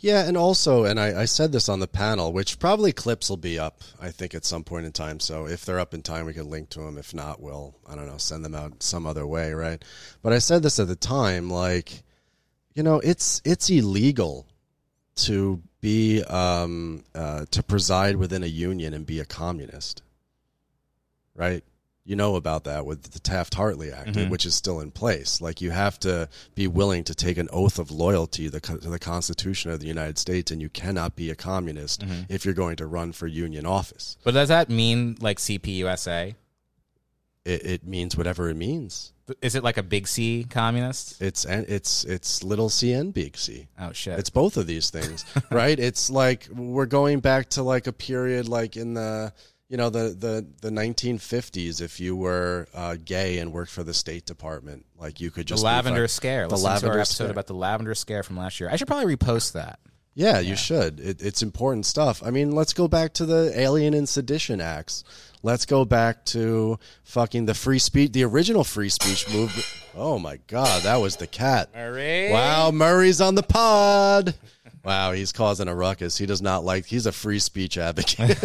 Yeah, and also, and I, I said this on the panel, which probably clips will be up, I think, at some point in time. So if they're up in time, we can link to them. If not, we'll, I don't know, send them out some other way, right? But I said this at the time, like, you know, it's it's illegal to be um, uh, to preside within a union and be a communist, right? You know about that with the Taft Hartley Act, Mhm. which is still in place. Like you have to be willing to take an oath of loyalty to the, to the Constitution of the United States, and you cannot be a communist Mhm. if you're going to run for union office. But does that mean like CPUSA? It, it means whatever it means. Is it like a big C communist? It's it's it's little c and big C. Oh shit! It's both of these things, right? It's like we're going back to like a period like in the you know the the the 1950s. If you were uh, gay and worked for the State Department, like you could just the lavender fuck- scare. The Listen to lavender our episode scare. about the lavender scare from last year. I should probably repost that. Yeah, you should. It, it's important stuff. I mean, let's go back to the Alien and Sedition Acts. Let's go back to fucking the free speech, the original free speech movement. Oh my god, that was the cat. Murray. Wow, Murray's on the pod. Wow, he's causing a ruckus. He does not like. He's a free speech advocate.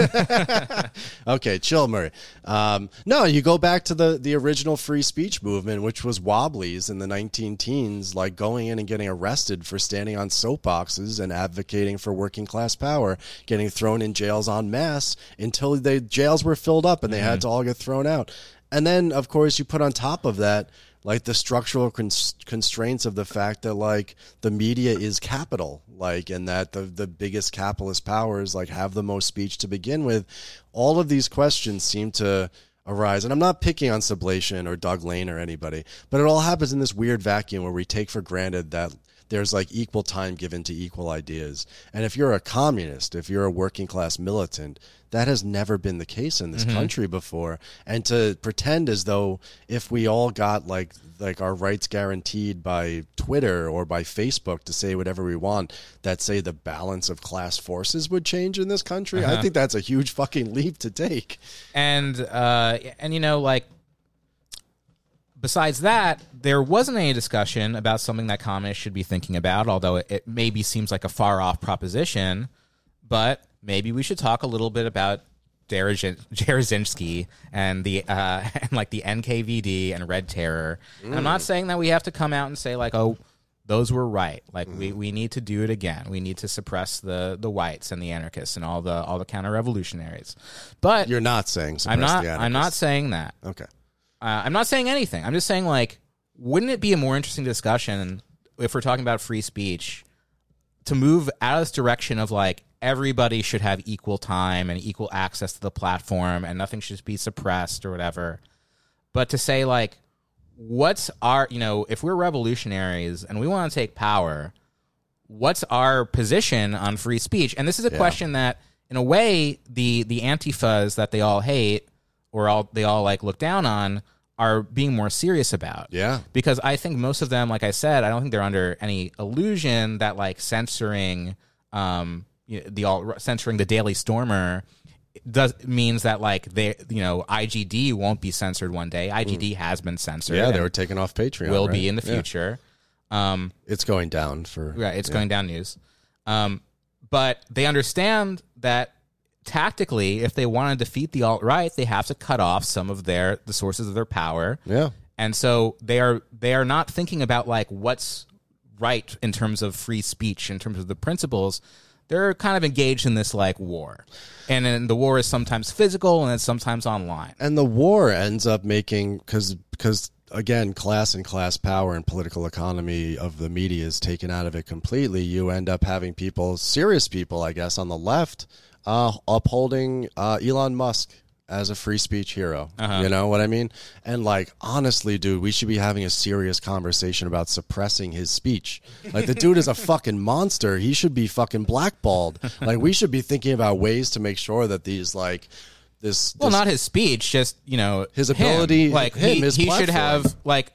okay, chill, Murray. Um, no, you go back to the the original free speech movement, which was Wobblies in the 19 teens, like going in and getting arrested for standing on soapboxes and advocating for working class power, getting thrown in jails en masse until the jails were filled up and they had to all get thrown out. And then, of course, you put on top of that like the structural cons- constraints of the fact that like the media is capital like and that the the biggest capitalist powers like have the most speech to begin with. All of these questions seem to arise and i'm not picking on sublation or doug lain or anybody but it all happens in this weird vacuum where we take for granted that there's like equal time given to equal ideas and if you're a communist if you're a working class militant that has never been the case in this Mhm. country before and to pretend as though if we all got like like our rights guaranteed by Twitter or by Facebook to say whatever we want that say the balance of class forces would change in this country I Uh-huh. think that's a huge fucking leap to take and uh, and you know like besides that there wasn't any discussion about something that communists should be thinking about although it, it maybe seems like a far off proposition but maybe we should talk a little bit about Dzerzhinsky and the uh, and like the NKVD and Red Terror. And I'm not Mm. saying that we have to come out and say like, oh, those were right. Like we, Mm. we need to do it again. We need to suppress the the whites and the anarchists and all the all the counter revolutionaries. But you're not saying suppress I'm not. I'm not saying that. okay Uh, I'm not saying anything. I'm just saying like, wouldn't it be a more interesting discussion if we're talking about free speech to move out of this direction of like everybody should have equal time and equal access to the platform and nothing should be suppressed or whatever, but to say like, what's our you know if we're revolutionaries and we want to take power, what's our position on free speech? And this is a Yeah. question that, in a way, the the antifas that they all hate or all they all like look down on are being more serious about. Yeah. Because I think most of them, like I said, I don't think they're under any illusion that like censoring um you know, the all censoring the Daily Stormer does means that like they you know IGD won't be censored one day. IGD has been censored. Mm. yeah they were taken off Patreon will right? be in the Yeah. future. Um it's going down for Right, it's yeah. going down news. Um, but they understand that tactically, if they want to defeat the alt right, they have to cut off some of their the sources of their power. Yeah. And so they are they are not thinking about like what's right in terms of free speech, in terms of the principles. They're kind of engaged in this like war, and then the war is sometimes physical and it's sometimes online. and the war ends up making because because again class and class power and political economy of the media is taken out of it completely you end up having people serious people i guess on the left uh, upholding uh, elon musk as a free speech hero Uh-huh. you know what i mean and like honestly dude we should be having a serious conversation about suppressing his speech like the dude is a fucking monster he should be fucking blackballed like we should be thinking about ways to make sure that these like this Well, this- not his speech, just you know His him. ability- Like him, he, he should have like.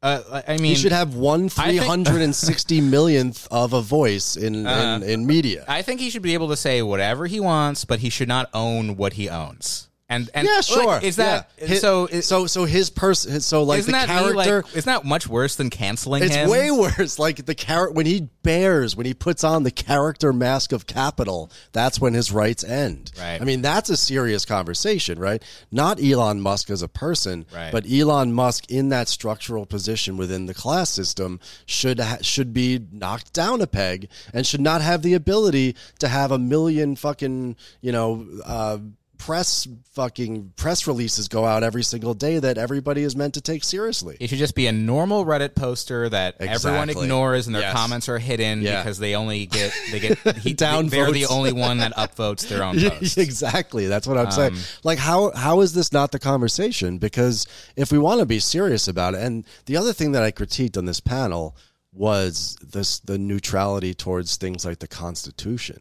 Uh, I mean, he should have one three hundred and sixty millionth of a voice in, Uh, in in media. I think he should be able to say whatever he wants, but he should not own what he owns. And and Yeah, like, sure. is that Yeah. His- so? Is, so so his person. So like the character. like, isn't that much worse than canceling It's him? way worse. Like the character when he bears, when he puts on the character mask of capital, that's when his rights end. Right. I mean, that's a serious conversation, right? Not Elon Musk as a person, Right. but Elon Musk in that structural position within the class system should ha- should be knocked down a peg and should not have the ability to have a million fucking you know. Uh, press fucking press releases go out every single day that everybody is meant to take seriously It should just be a normal Reddit poster that everyone ignores and their Yes. comments are hidden Yeah. because they only get they get he, Down They're the only one that upvotes their own posts. exactly. That's what I'm Um, saying. Like, how how is this not the conversation? Because if we want to be serious about it, and the other thing that I critiqued on this panel was this the neutrality towards things like the Constitution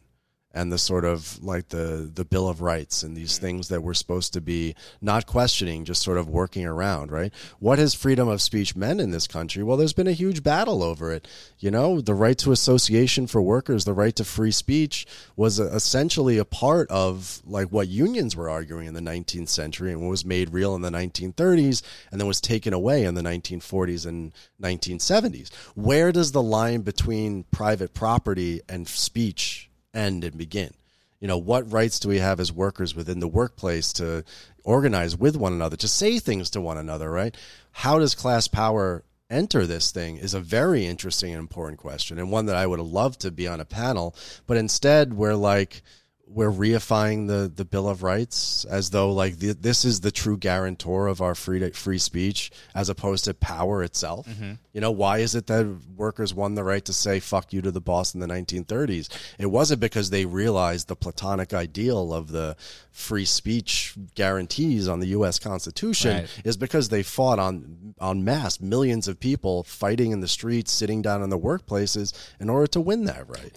and the sort of like the the Bill of Rights and these mm. things that we're supposed to be not questioning, just sort of working around, right? What has freedom of speech meant in this country? Well, there's been a huge battle over it. You know, the right to association for workers, the right to free speech was essentially a part of like what unions were arguing in the 19th century and what was made real in the 1930s and then was taken away in the 1940s and 1970s. Where does the line between private property and speech end and begin? You know, what rights do we have as workers within the workplace to organize with one another, to say things to one another, right? How does class power enter this thing is a very interesting and important question and one that I would have loved to be on a panel, but instead we're like we're reifying the the Bill of Rights as though like the, this is the true guarantor of our free free speech as opposed to power itself. Mm-hmm. You know, why is it that workers won the right to say "fuck you" to the boss in the 1930s? It wasn't because they realized the platonic ideal of the free speech guarantees on the U.S. Constitution. Right. Is because they fought on on mass, millions of people fighting in the streets, sitting down in the workplaces in order to win that right.